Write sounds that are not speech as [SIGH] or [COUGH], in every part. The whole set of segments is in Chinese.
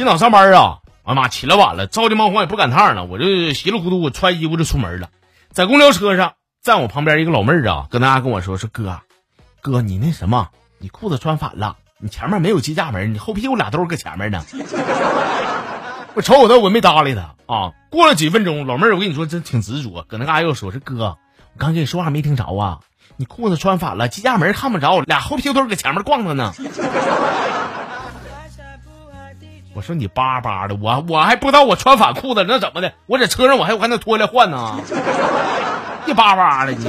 今早上班啊，我妈起来晚了，着急忙慌也不赶趟了，我就稀里糊涂我穿衣服就出门了。在公交车上，站我旁边一个老妹儿啊，搁那跟我说说哥，哥你那什么，你裤子穿反了，你前面没有机架门，你后屁股俩兜搁前面呢。[LAUGHS] 我瞅瞅他，我没搭理他啊。过了几分钟，老妹儿我跟你说真挺执着，搁那嘎又说是哥，我刚跟你说话没听着啊，你裤子穿反了，机架门看不着，俩后屁股兜搁前面逛着呢。我说你巴巴的，我我还不知道我穿反裤子，那怎么的？我在车上我还我还能脱下来换呢？你巴巴的你。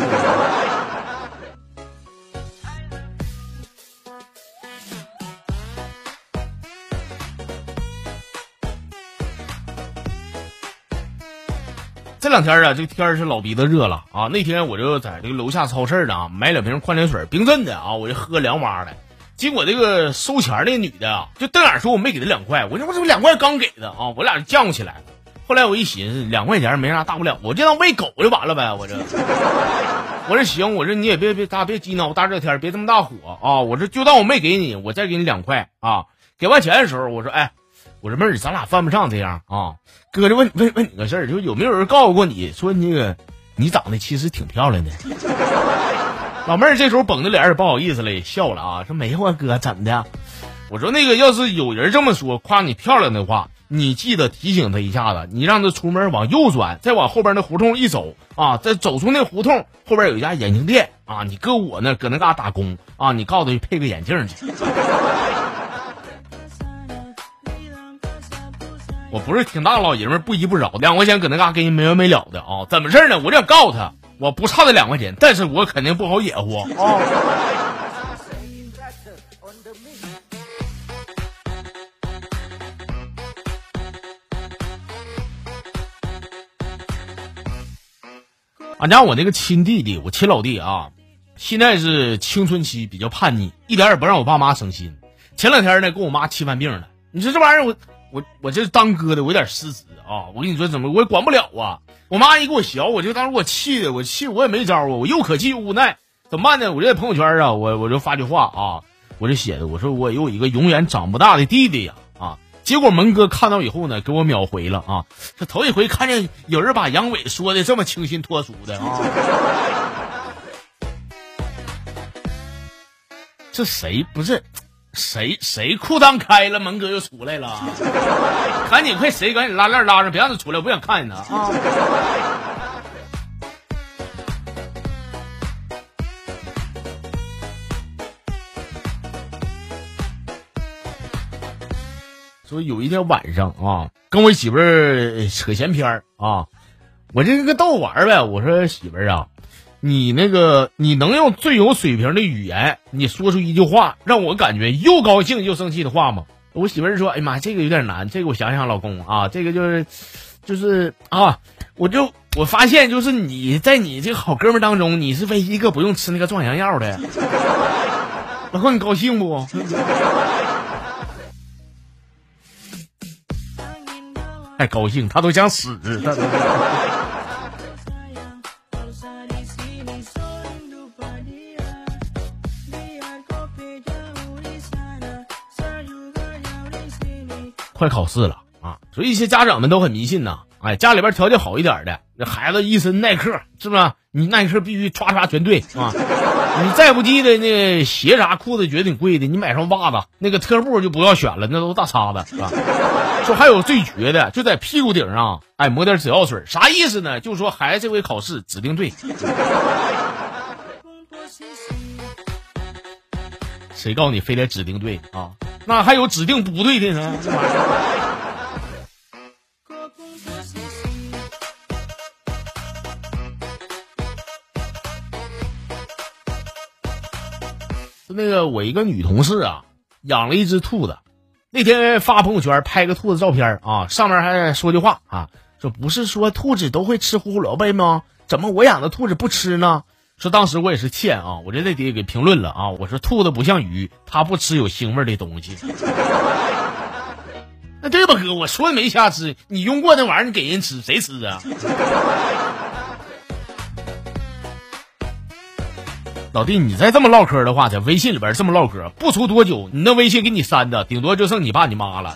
这两天啊，这天是老鼻子热了啊。那天我就在这个楼下超市呢，买两瓶矿泉水，冰镇的啊，我就喝凉哇的。结果这个收钱那女的啊，就瞪眼说我没给她两块，我说我这不两块刚给的啊，我俩就犟起来了。后来我一寻思，两块钱没啥大不了，我就当喂狗就完了呗。我这，我说行，我说你也别别大别激恼，大热天别这么大火啊。我说就当我没给你，我再给你两块啊。给完钱的时候，我说哎，我说妹儿，咱俩犯不上这样啊。哥就问问问你个事儿，就有没有人告诉过你说那个你长得其实挺漂亮的？老妹儿这时候绷着脸也不好意思了，也笑了啊，说没有啊，哥怎的？我说那个要是有人这么说夸你漂亮的话，你记得提醒他一下子，你让他出门往右转，再往后边那胡同一走啊，再走出那胡同后边有一家眼镜店啊，你搁我那搁那嘎打工啊，你告诉他配个眼镜去。[LAUGHS] 我不是挺大老爷们不依不饶，两块钱搁那嘎给你没完没了的啊？怎么事呢？我就想告诉他。我不差那两块钱，但是我肯定不好野乎啊！俺家我那个亲弟弟，我亲老弟啊，现在是青春期，比较叛逆，一点也不让我爸妈省心。前两天呢，跟我妈气犯病了。你说这玩意儿，我我我这当哥的，我有点失职啊！我跟你说，怎么我也管不了啊！我妈一给我削，我就当时我气的，我气我也没招啊，我又可气又无奈，怎么办呢？我就在朋友圈啊，我我就发句话啊，我就写的，我说我有一个永远长不大的弟弟呀啊！结果门哥看到以后呢，给我秒回了啊，这头一回看见有人把杨伟说的这么清新脱俗的啊！[LAUGHS] 这谁不是？谁谁裤裆开了？门哥又出来了，[LAUGHS] 赶紧快谁赶紧拉链拉上，别让他出来，我不想看见他啊！[LAUGHS] 说有一天晚上啊，跟我媳妇儿扯闲篇儿啊，我这个逗玩呗。我说媳妇儿啊，你那个你能用最有水平的语言，你说出一句话让我感觉又高兴又生气的话吗？我媳妇儿说：“哎呀妈，这个有点难，这个我想想，老公啊，这个就是就是啊，我就我发现就是你在你这个好哥们当中，你是唯一一个不用吃那个壮阳药的。[LAUGHS] 老公，你高兴不？” [LAUGHS] 太高兴，他都想死。他快考试了啊，所以一些家长们都很迷信呐。哎，家里边条件好一点的，那孩子一身耐克，是不是？你耐克必须唰唰全对啊！你再不济的那鞋啥裤子觉得挺贵的，你买双袜子，那个特步就不要选了，那都大叉子，是吧？说还有最绝的，就在屁股顶上，哎，抹点紫药水，啥意思呢？就说孩子这回考试指定对。谁告诉你非得指定对啊？那还有指定不对的呢？[LAUGHS] 那个我一个女同事啊，养了一只兔子。那天发朋友圈拍个兔子照片啊，上面还说句话啊，说不是说兔子都会吃胡萝卜吗？怎么我养的兔子不吃呢？说当时我也是欠啊，我这在底下给评论了啊，我说兔子不像鱼，它不吃有腥味的东西。那对吧，哥？我说的没瞎吃，你用过那玩意儿，你给人吃，谁吃啊？[LAUGHS] 老弟，你再这么唠嗑的话，在微信里边这么唠嗑，不出多久，你那微信给你删的，顶多就剩你爸你妈了。